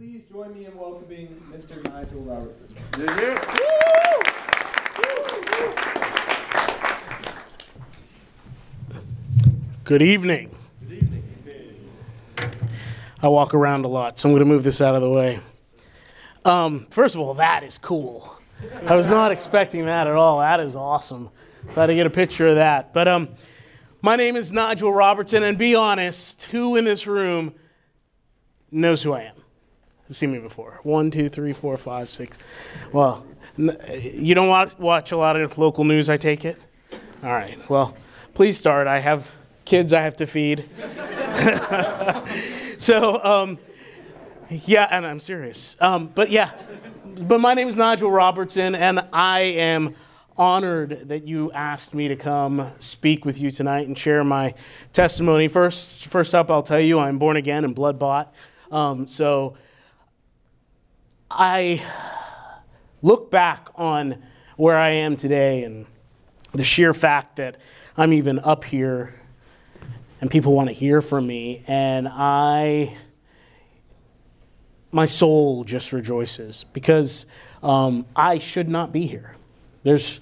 please join me in welcoming Mr. Nigel Robertson? Woo! Good evening. Good evening. I walk around a lot, so I'm going to move this out of the way. Um, first of all, that is cool. I was not expecting that at all. That is awesome. So I had to get a picture of that. But um, my name is Nigel Robertson, and be honest, who in this room knows who I am? You've seen me before. One, two, three, four, five, six. Well, you don't watch, watch a lot of local news, I take it? All right. Well, please start. I have kids I have to feed. so, um, yeah, and I'm serious. Um, but yeah, but my name is Nigel Robertson, and I am honored that you asked me to come speak with you tonight and share my testimony. First, first up, I'll tell you I'm born again and blood bought. Um, so I look back on where I am today and the sheer fact that I'm even up here and people want to hear from me, and I, my soul just rejoices because um, I should not be here. There's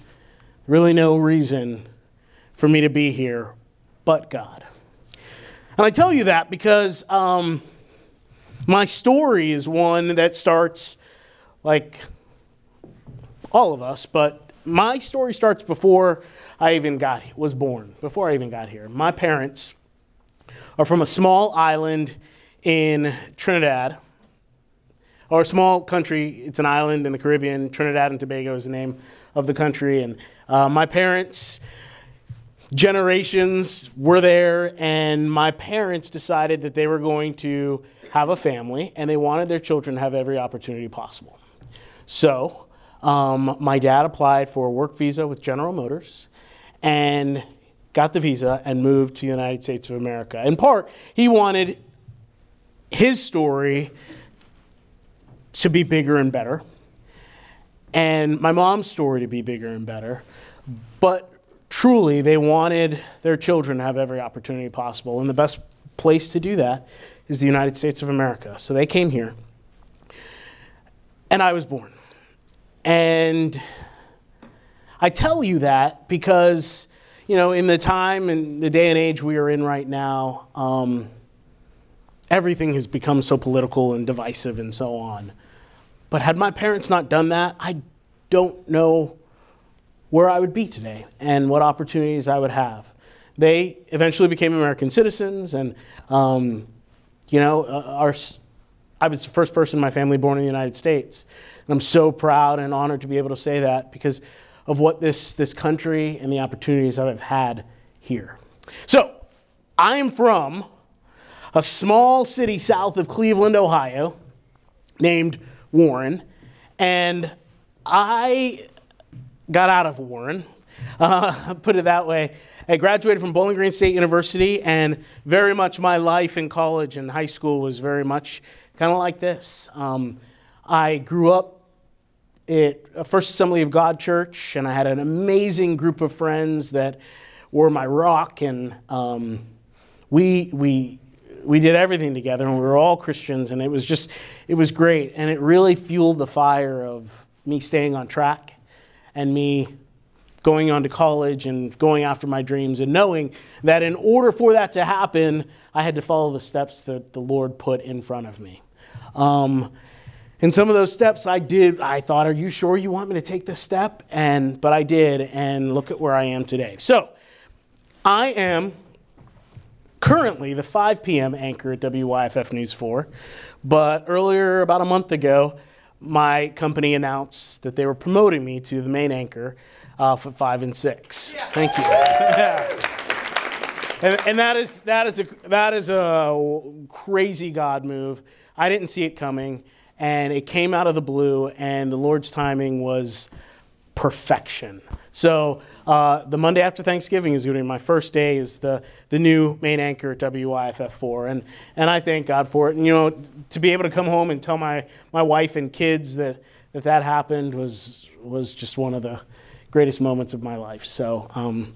really no reason for me to be here but God. And I tell you that because um, my story is one that starts like all of us, but my story starts before I even got was born, before I even got here. My parents are from a small island in Trinidad, or a small country. It's an island in the Caribbean. Trinidad and Tobago is the name of the country. And uh, my parents, generations were there, and my parents decided that they were going to have a family, and they wanted their children to have every opportunity possible. So, um, my dad applied for a work visa with General Motors and got the visa and moved to the United States of America. In part, he wanted his story to be bigger and better, and my mom's story to be bigger and better. But truly, they wanted their children to have every opportunity possible. And the best place to do that is the United States of America. So they came here, and I was born. And I tell you that because, you know, in the time and the day and age we are in right now, um, everything has become so political and divisive and so on. But had my parents not done that, I don't know where I would be today and what opportunities I would have. They eventually became American citizens, and um, you know, uh, our, I was the first person in my family born in the United States, and I'm so proud and honored to be able to say that because of what this this country and the opportunities that I've had here. So, I am from a small city south of Cleveland, Ohio, named Warren, and I got out of Warren, uh, put it that way. I graduated from Bowling Green State University, and very much my life in college and high school was very much kind of like this. Um, I grew up at First Assembly of God Church, and I had an amazing group of friends that were my rock, and um, we we we did everything together, and we were all Christians, and it was just it was great, and it really fueled the fire of me staying on track and me going on to college and going after my dreams and knowing that in order for that to happen, I had to follow the steps that the Lord put in front of me. Um, and some of those steps I did, I thought, are you sure you want me to take this step? And but I did, and look at where I am today. So I am currently the 5 p.m. anchor at WYFF News 4, but earlier, about a month ago, my company announced that they were promoting me to the main anchor uh, for 5 and 6. Thank you. and, and that is that is a that is a crazy God move. I didn't see it coming, and it came out of the blue, and the Lord's timing was perfection. So uh, the Monday after Thanksgiving is going to be my first day as the, the new main anchor at WYFF4, And, and I thank God for it. And, you know, to be able to come home and tell my, my wife and kids that, that that happened was, was just one of the greatest moments of my life. So um,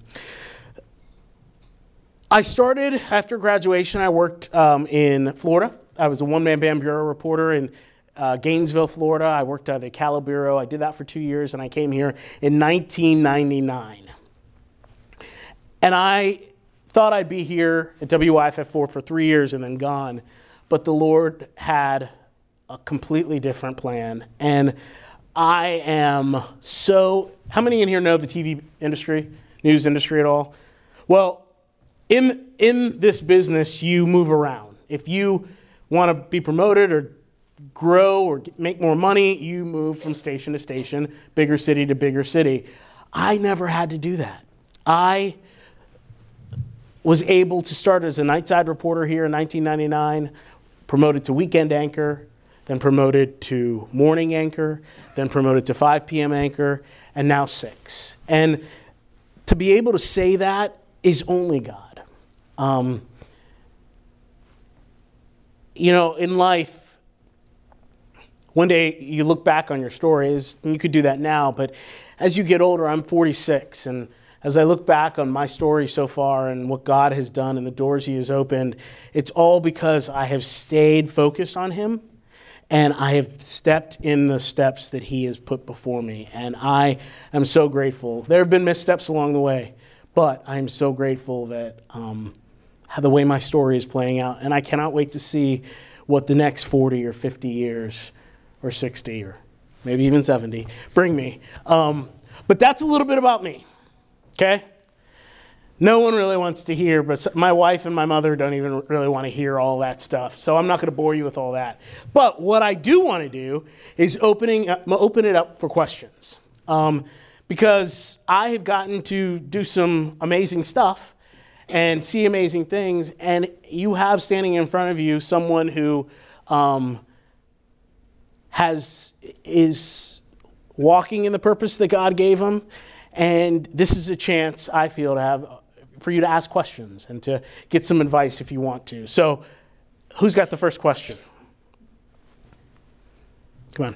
I started after graduation, I worked um, in Florida I was a one man band bureau reporter in uh, Gainesville, Florida. I worked at the Ocala Bureau. I did that for two years, and I came here in 1999. And I thought I'd be here at WYFF4 for three years and then gone. But the Lord had a completely different plan. And I am so. How many in here know the TV industry, news industry at all? Well, in, in this business, you move around. If you want to be promoted or grow or make more money, you move from station to station, bigger city to bigger city. I never had to do that. I was able to start as a nightside reporter here in 1999, promoted to weekend anchor, then promoted to morning anchor, then promoted to 5 p.m. anchor, and now 6. And to be able to say that is only God. Um, you know, in life, one day you look back on your stories, and you could do that now, but as you get older, I'm 46, and as I look back on my story so far and what God has done and the doors He has opened, it's all because I have stayed focused on Him and I have stepped in the steps that He has put before me. And I am so grateful. There have been missteps along the way, but I am so grateful that um, the way my story is playing out. And I cannot wait to see what the next 40 or 50 years or 60 or maybe even 70 bring me. Um, but that's a little bit about me. Okay? No one really wants to hear, but my wife and my mother don't even really want to hear all that stuff. So I'm not going to bore you with all that. But what I do want to do is opening up, open it up for questions. Um, because I have gotten to do some amazing stuff and see amazing things, and you have standing in front of you someone who um, has is walking in the purpose that God gave him and this is a chance, I feel, to have for you to ask questions and to get some advice if you want to. So, who's got the first question? Come on.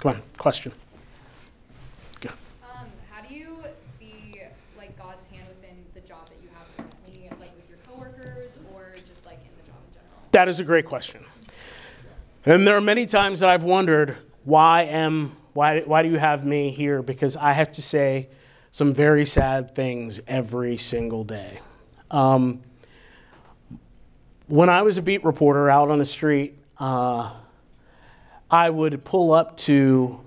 Come on, question. Um, how do you see like God's hand within the job that you have currently, like with your coworkers or just like in the job in general? That is a great question. And there are many times that I've wondered why am why, why do you have me here? Because I have to say some very sad things every single day. Um, when I was a beat reporter out on the street, uh, I would pull up to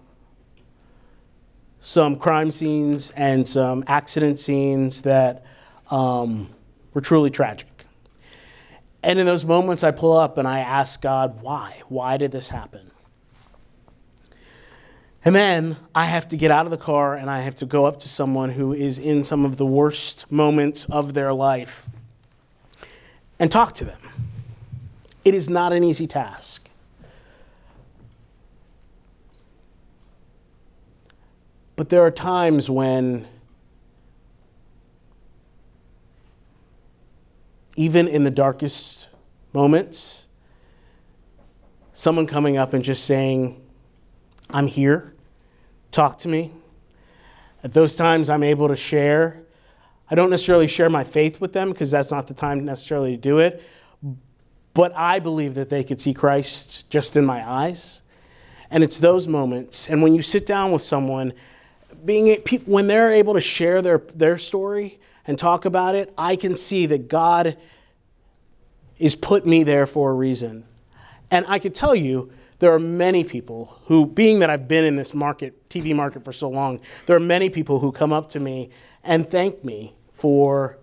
some crime scenes and some accident scenes that um, were truly tragic. And in those moments, I pull up and I ask God, why? Why did this happen? And then I have to get out of the car and I have to go up to someone who is in some of the worst moments of their life and talk to them. It is not an easy task. But there are times when, even in the darkest moments, someone coming up and just saying, I'm here talk to me. At those times, I'm able to share. I don't necessarily share my faith with them because that's not the time necessarily to do it. But I believe that they could see Christ just in my eyes. And it's those moments. And when you sit down with someone, being when they're able to share their, their story and talk about it, I can see that God is put me there for a reason. And I could tell you, there are many people who, being that I've been in this market, TV market for so long, there are many people who come up to me and thank me for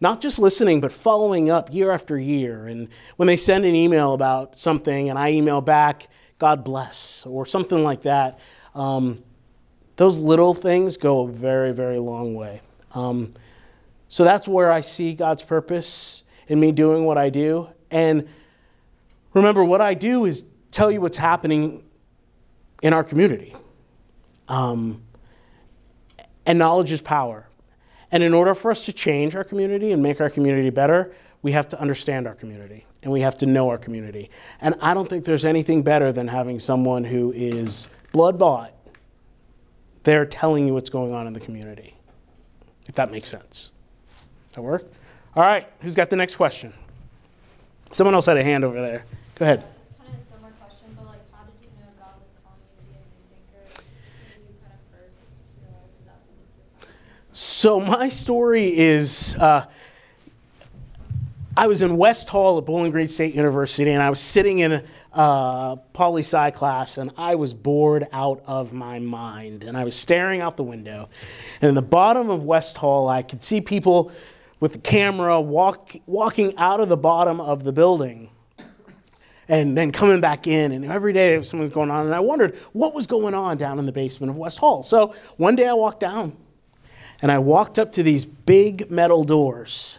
not just listening, but following up year after year. And when they send an email about something and I email back, God bless, or something like that, um, those little things go a very, very long way. Um, so that's where I see God's purpose in me doing what I do. And remember, what I do is tell you what's happening in our community. Um, and knowledge is power. And in order for us to change our community and make our community better, we have to understand our community and we have to know our community. And I don't think there's anything better than having someone who is blood bought there telling you what's going on in the community, if that makes sense. That work? All right, who's got the next question? Someone else had a hand over there. Go ahead. Kind of question, like, you know God was calling you to be a news anchor? When did you kind of first realize that that was your calling? So my story is uh, I was in West Hall at Bowling Green State University, and I was sitting in a uh, poli sci class, and I was bored out of my mind. And I was staring out the window, and in the bottom of West Hall, I could see people with the camera walk, walking out of the bottom of the building and then coming back in. And every day something was going on. And I wondered what was going on down in the basement of West Hall. So one day I walked down and I walked up to these big metal doors.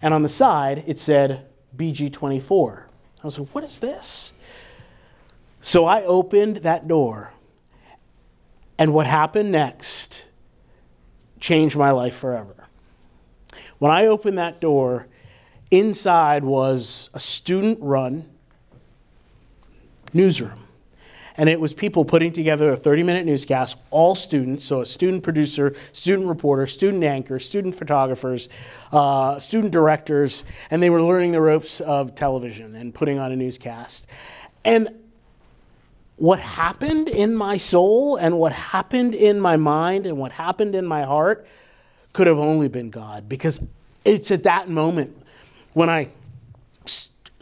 And on the side, it said BG24. I was like, what is this? So I opened that door. And what happened next changed my life forever. When I opened that door, inside was a student run newsroom. And it was people putting together a 30 minute newscast, all students, so a student producer, student reporter, student anchor, student photographers, uh, student directors, and they were learning the ropes of television and putting on a newscast. And what happened in my soul and what happened in my mind and what happened in my heart could have only been God. Because it's at that moment when I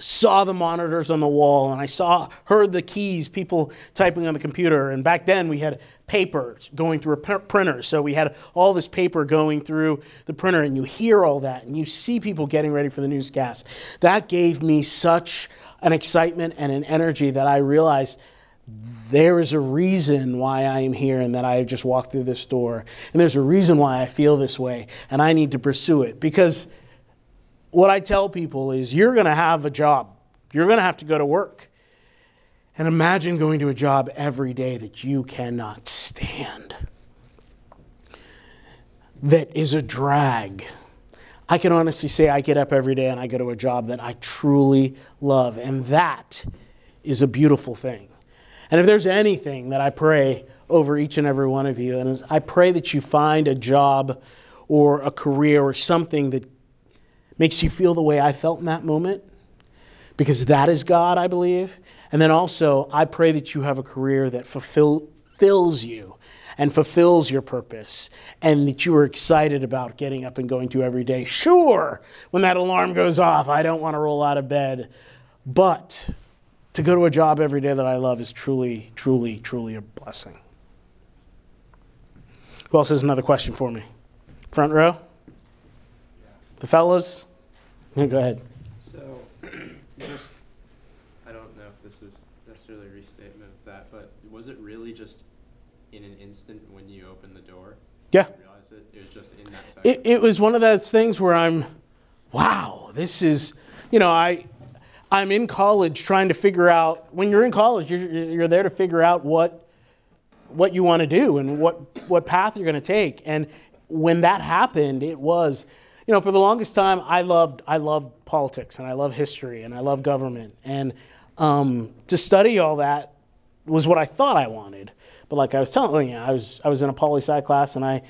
saw the monitors on the wall and I saw heard the keys people typing on the computer. And back then we had paper going through a pr- printer. So we had all this paper going through the printer and you hear all that and you see people getting ready for the newscast. That gave me such an excitement and an energy that I realized there is a reason why I am here and that I just walked through this door. And there's a reason why I feel this way, and I need to pursue it. Because what I tell people is you're going to have a job, you're going to have to go to work. And imagine going to a job every day that you cannot stand, that is a drag. I can honestly say I get up every day and I go to a job that I truly love, and that is a beautiful thing. And if there's anything that I pray over each and every one of you, and I pray that you find a job or a career or something that makes you feel the way I felt in that moment, because that is God, I believe. And then also, I pray that you have a career that fulfill, fulfills you and fulfills your purpose, and that you are excited about getting up and going to every day. Sure, when that alarm goes off, I don't want to roll out of bed, but to go to a job every day that I love is truly, truly, truly a blessing. Who else has another question for me? Front row? The fellas? Yeah, go ahead. So, just, I don't know if this is necessarily a restatement of that, but was it really just in an instant when you opened the door? Yeah. It? It was just in that second? It, it was one of those things where I'm, wow, this is, you know, I, I'm in college trying to figure out, when you're in college, you're, you're there to figure out what, what you want to do and what, what path you're going to take. And when that happened, it was, you know, for the longest time, I loved, I loved politics and I love history and I love government. And um, to study all that was what I thought I wanted. But like I was telling you, I was, I was in a poli sci class and I,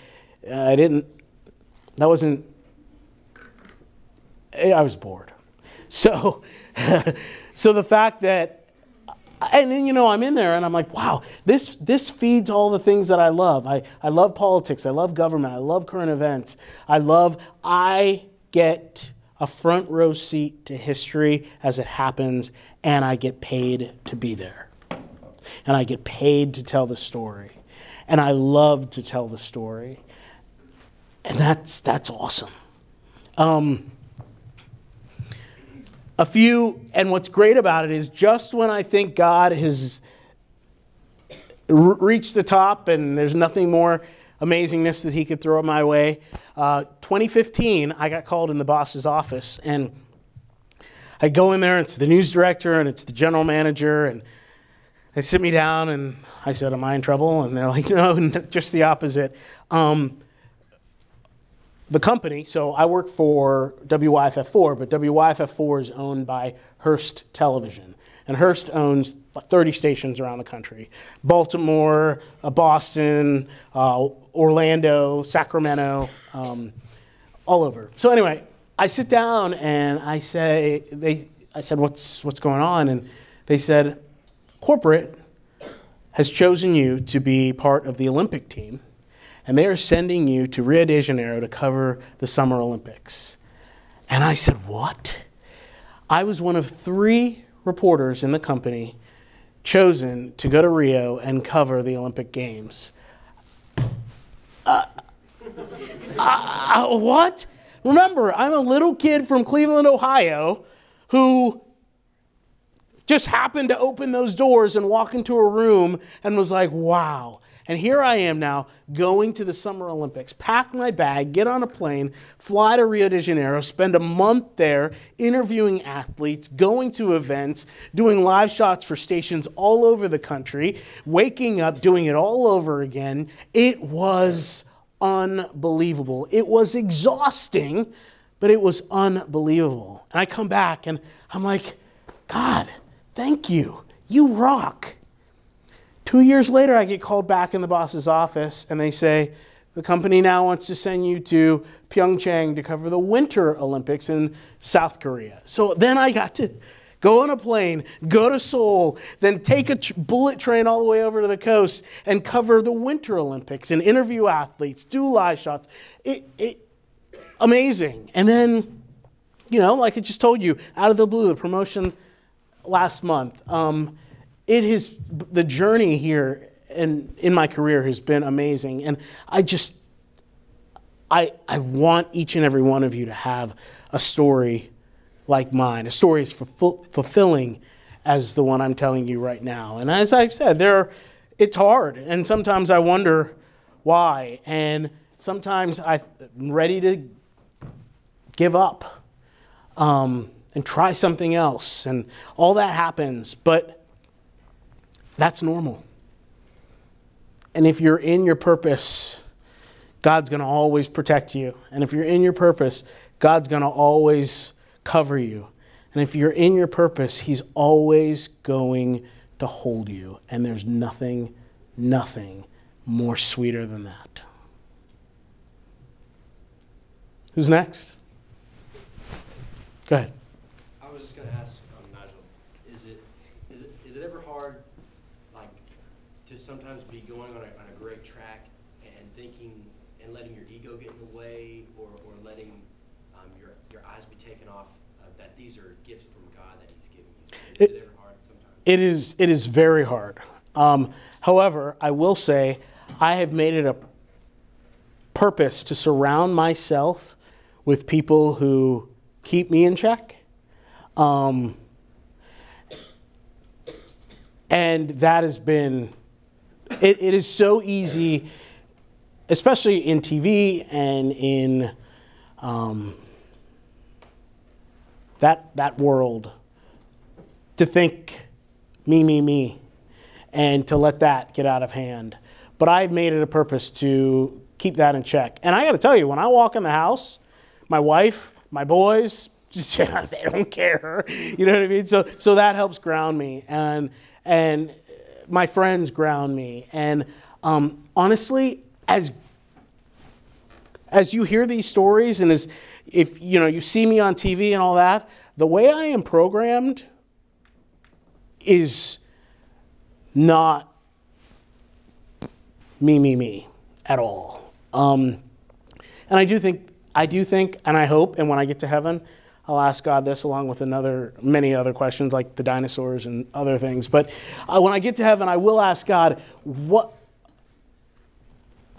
I didn't, that wasn't, I was bored. So, so the fact that, and then you know I'm in there and I'm like, wow, this this feeds all the things that I love. I I love politics. I love government. I love current events. I love. I get a front row seat to history as it happens, and I get paid to be there, and I get paid to tell the story, and I love to tell the story, and that's that's awesome. Um, a few, and what's great about it is just when I think God has reached the top and there's nothing more amazingness that He could throw my way, uh, 2015, I got called in the boss's office, and I go in there, and it's the news director and it's the general manager, and they sit me down, and I said, Am I in trouble? And they're like, No, just the opposite. Um, the company, so I work for WYFF4, but WYFF4 is owned by Hearst Television. And Hearst owns 30 stations around the country Baltimore, uh, Boston, uh, Orlando, Sacramento, um, all over. So, anyway, I sit down and I say, they, I said, what's, what's going on? And they said, corporate has chosen you to be part of the Olympic team, and they are sending you to Rio de Janeiro to cover the Summer Olympics. And I said, What? I was one of three reporters in the company chosen to go to Rio and cover the Olympic Games. Uh, uh, what? Remember, I'm a little kid from Cleveland, Ohio, who just happened to open those doors and walk into a room and was like, wow. And here I am now going to the Summer Olympics, pack my bag, get on a plane, fly to Rio de Janeiro, spend a month there interviewing athletes, going to events, doing live shots for stations all over the country, waking up, doing it all over again. It was unbelievable. It was exhausting, but it was unbelievable. And I come back and I'm like, God, thank you. You rock. Two years later, I get called back in the boss's office, and they say, the company now wants to send you to Pyeongchang to cover the Winter Olympics in South Korea. So then I got to go on a plane, go to Seoul, then take a tr- bullet train all the way over to the coast and cover the Winter Olympics and interview athletes, do live shots. It, it, amazing. And then, you know, like I just told you, out of the blue, the promotion last month. Um, it has the journey here and in my career has been amazing, and I just I I want each and every one of you to have a story like mine, a story as fulfill, fulfilling as the one I'm telling you right now. And as I've said, there are, it's hard, and sometimes I wonder why, and sometimes I'm ready to give up um, and try something else, and all that happens, but that's normal. And if you're in your purpose, God's going to always protect you. And if you're in your purpose, God's going to always cover you. And if you're in your purpose, He's always going to hold you. And there's nothing, nothing more sweeter than that. Who's next? Go ahead. I was just gonna ask, um, Nigel, is it, is it, is it ever hard, like, to sometimes be going on a, on a great track and thinking, and letting your ego get in the way, or, or letting, um, your, your eyes be taken off, uh, that these are gifts from God that He's giving you? Is It- it ever hard sometimes? It is, it is very hard. Um, however, I will say I have made it a purpose to surround myself with people who keep me in check. Um, and that has been, it, it is so easy, especially in TV and in um, that, that world, to think me, me, me, and to let that get out of hand. But I've made it a purpose to keep that in check. And I got to tell you, when I walk in the house, my wife, my boys, just they don't care. You know what I mean? So so that helps ground me, and and my friends ground me. And um, honestly, as as you hear these stories, and as if you know you see me on TV and all that, the way I am programmed is not me, me, me at all. Um, and I do think, I do think, and I hope, and when I get to heaven, I'll ask God this along with another, many other questions like the dinosaurs and other things. But uh, when I get to heaven, I will ask God, what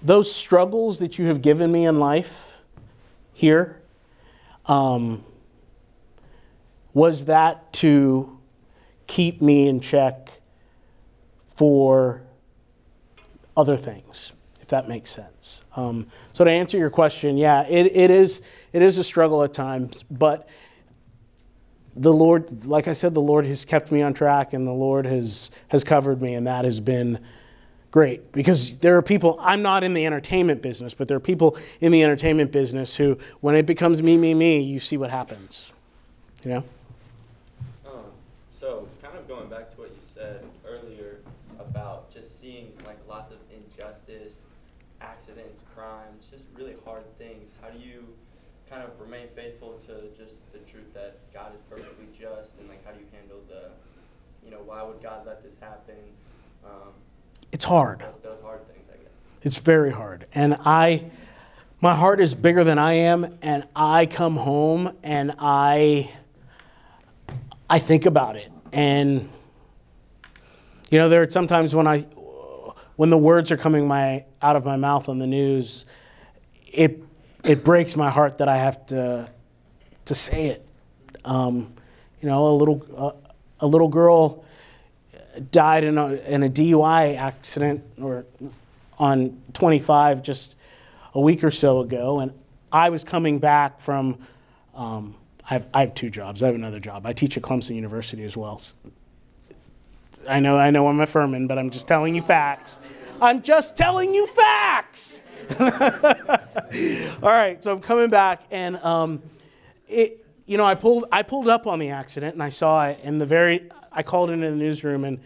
those struggles that you have given me in life here, um, was that to keep me in check for other things, if that makes sense. Um, so to answer your question, yeah, it, it is it is a struggle at times, but the Lord, like I said, the Lord has kept me on track, and the Lord has has covered me, and that has been great. Because there are people i'm not in the entertainment business but there are people in the entertainment business who when it becomes me me me you see what happens you know Um, so kind of going back to what you said earlier about just seeing like lots of injustice, accidents, crimes, just really hard things. How do you kind of remain faithful to just the truth that God is perfectly just and like how do you handle the, you know, why would God let this happen? Um, It's hard. those, those hard things, I guess. It's very hard. And I, my heart is bigger than I am, and I come home and I, I think about it. And, you know, there are sometimes when I, when the words are coming my, out of my mouth on the news, it, it breaks my heart that I have to, to say it. Um, you know, a little, uh, a little girl died in a, in a DUI accident or on 25 just a week or so ago, and I was coming back from. Um, I, have, I have two jobs. I have another job. I teach at Clemson University as well. I know, I know, I'm a Furman, but I'm just telling you facts. I'm just telling you facts. All right, so I'm coming back, and um, it, you know, I pulled, I pulled up on the accident, and I saw it, and the very, I called into the newsroom, and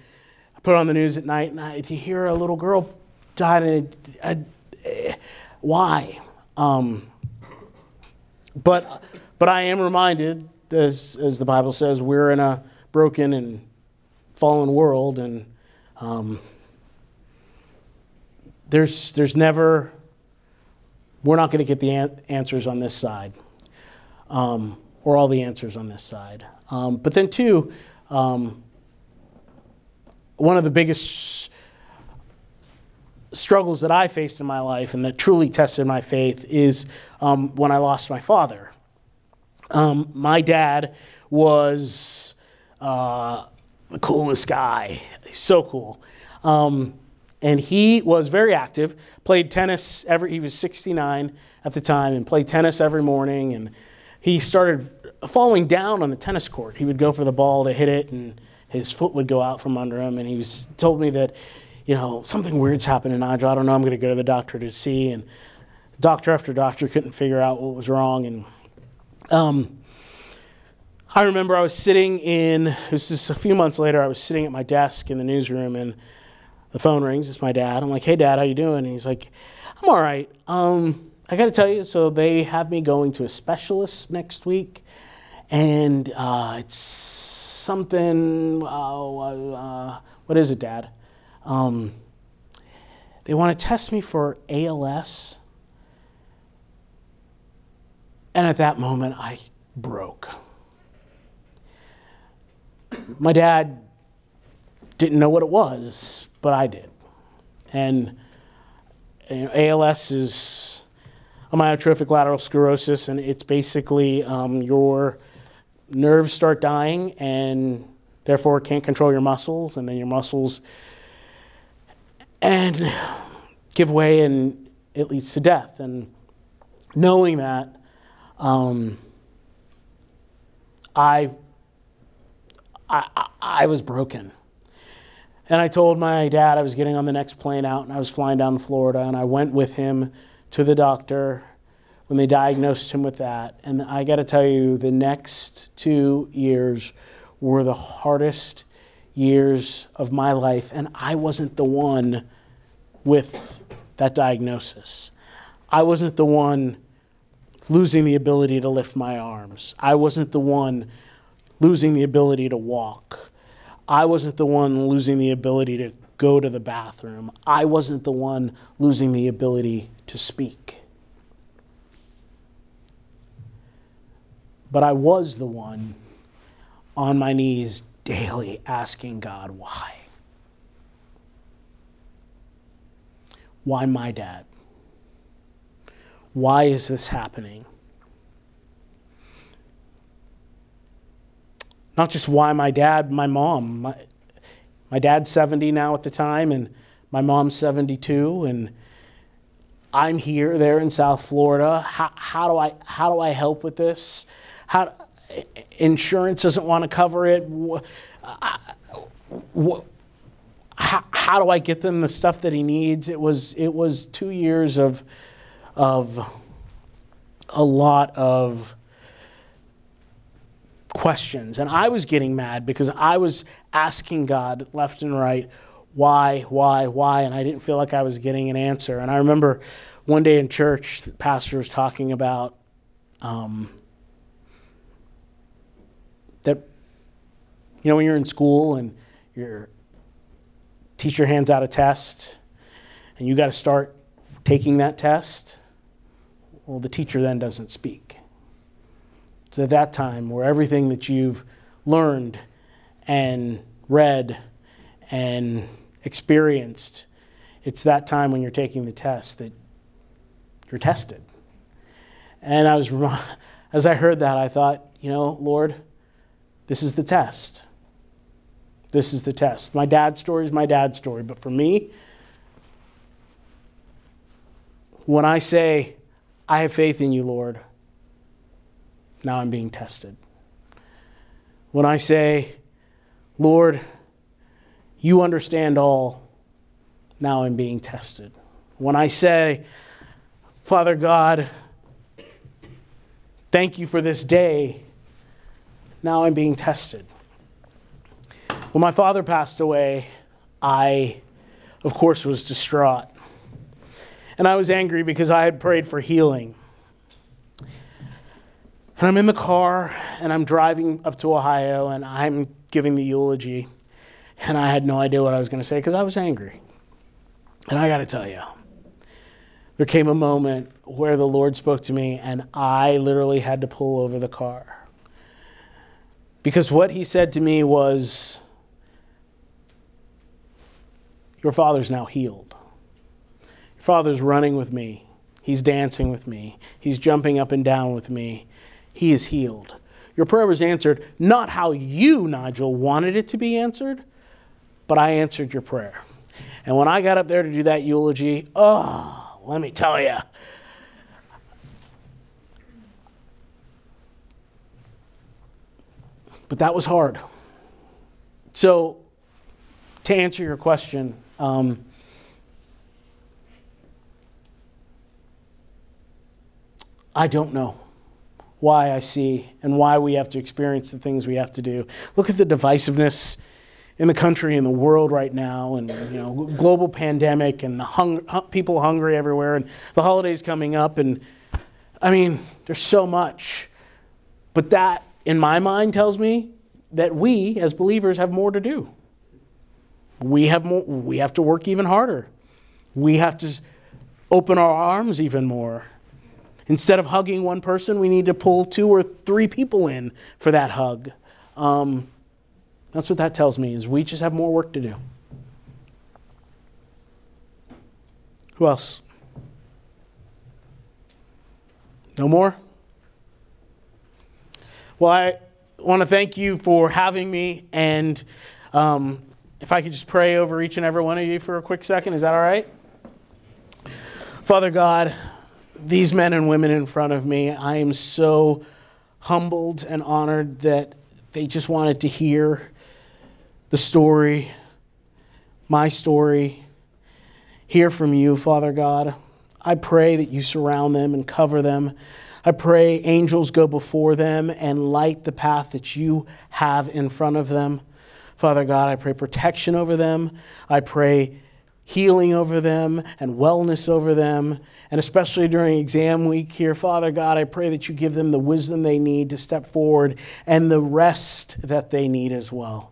I put on the news at night, and I to hear a little girl died in a, a, a why? Um, but, but I am reminded, as, as the Bible says, we're in a broken and fallen world, and um, there's, there's never, we're not going to get the an- answers on this side, um, or all the answers on this side. Um, but then, two, um, one of the biggest struggles that I faced in my life and that truly tested my faith is um, when I lost my father. Um, my dad was uh, the coolest guy, so cool. Um, and he was very active, played tennis every, he was 69 at the time and played tennis every morning. And he started falling down on the tennis court. He would go for the ball to hit it and his foot would go out from under him. And he was, told me that, you know, something weird's happening, Nigel. I don't know. I'm going to go to the doctor to see. And doctor after doctor couldn't figure out what was wrong. And um, I remember I was sitting in, this is a few months later, I was sitting at my desk in the newsroom and the phone rings. It's my dad. I'm like, hey, dad, how you doing? And he's like, I'm all right. Um, I got to tell you, so they have me going to a specialist next week. And uh, it's something, uh, uh, what is it, dad? Um, they want to test me for ALS. And at that moment, I broke. My dad didn't know what it was, but I did. And you know, ALS is amyotrophic lateral sclerosis, and it's basically um, your nerves start dying and therefore can't control your muscles, and then your muscles and give way, and it leads to death. And knowing that, um, I, I, I- I was broken. And I told my dad I was getting on the next plane out and I was flying down to Florida and I went with him to the doctor when they diagnosed him with that. And I got to tell you, the next two years were the hardest years of my life. And I wasn't the one with that diagnosis. I wasn't the one losing the ability to lift my arms. I wasn't the one losing the ability to walk. I wasn't the one losing the ability to go to the bathroom. I wasn't the one losing the ability to speak. But I was the one on my knees daily asking God, why? Why my dad? Why is this happening? Not just why my dad, my mom. My, my dad's 70 now at the time, and my mom's 72, and I'm here, there in South Florida. How, how, do, I, how do I help with this? How, insurance doesn't want to cover it. How, how do I get them the stuff that he needs? It was, it was two years of, of a lot of questions. And I was getting mad because I was asking God left and right, why, why, why? And I didn't feel like I was getting an answer. And I remember one day in church, the pastor was talking about Um, that, you know, when you're in school and your teacher hands out a test and you got to start taking that test, well, the teacher then doesn't speak. At that time where everything that you've learned and read and experienced, it's that time when you're taking the test that you're tested. And I was, as I heard that, I thought, you know, Lord, this is the test. This is the test. My dad's story is my dad's story, but for me, when I say, I have faith in you, Lord, now I'm being tested. When I say, Lord, you understand all, now I'm being tested. When I say, Father God, thank you for this day, now I'm being tested. When my father passed away, I, of course, was distraught. And I was angry because I had prayed for healing. And I'm in the car and I'm driving up to Ohio and I'm giving the eulogy. And I had no idea what I was going to say because I was angry. And I got to tell you, there came a moment where the Lord spoke to me and I literally had to pull over the car. Because what he said to me was, Your father's now healed. Your father's running with me. He's dancing with me. He's jumping up and down with me. He is healed. Your prayer was answered, not how you, Nigel, wanted it to be answered, but I answered your prayer. And when I got up there to do that eulogy, oh, let me tell you. But that was hard. So, to answer your question, um, I don't know why I see and why we have to experience the things we have to do. Look at the divisiveness in the country and the world right now, and you know, global pandemic and the hung, people hungry everywhere, and the holidays coming up, and I mean, there's so much. But that, in my mind, tells me that we as believers have more to do. We have more. We have to work even harder. We have to open our arms even more. Instead of hugging one person, we need to pull two or three people in for that hug. Um, that's what that tells me is we just have more work to do. Who else? No more? Well, I want to thank you for having me. And um, if I could just pray over each and every one of you for a quick second, is that all right? Father God, these men and women in front of me, I am so humbled and honored that they just wanted to hear the story, my story, hear from you, Father God. I pray that you surround them and cover them. I pray angels go before them and light the path that you have in front of them. Father God, I pray protection over them. I pray healing over them and wellness over them. And especially during exam week here, Father God, I pray that you give them the wisdom they need to step forward and the rest that they need as well.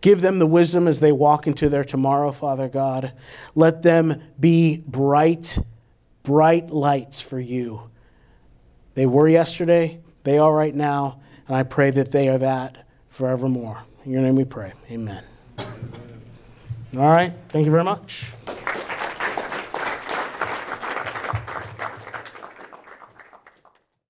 Give them the wisdom as they walk into their tomorrow, Father God. Let them be bright, bright lights for you. They were yesterday, they are right now, and I pray that they are that forevermore. In your name we pray. Amen. All right. Thank you very much.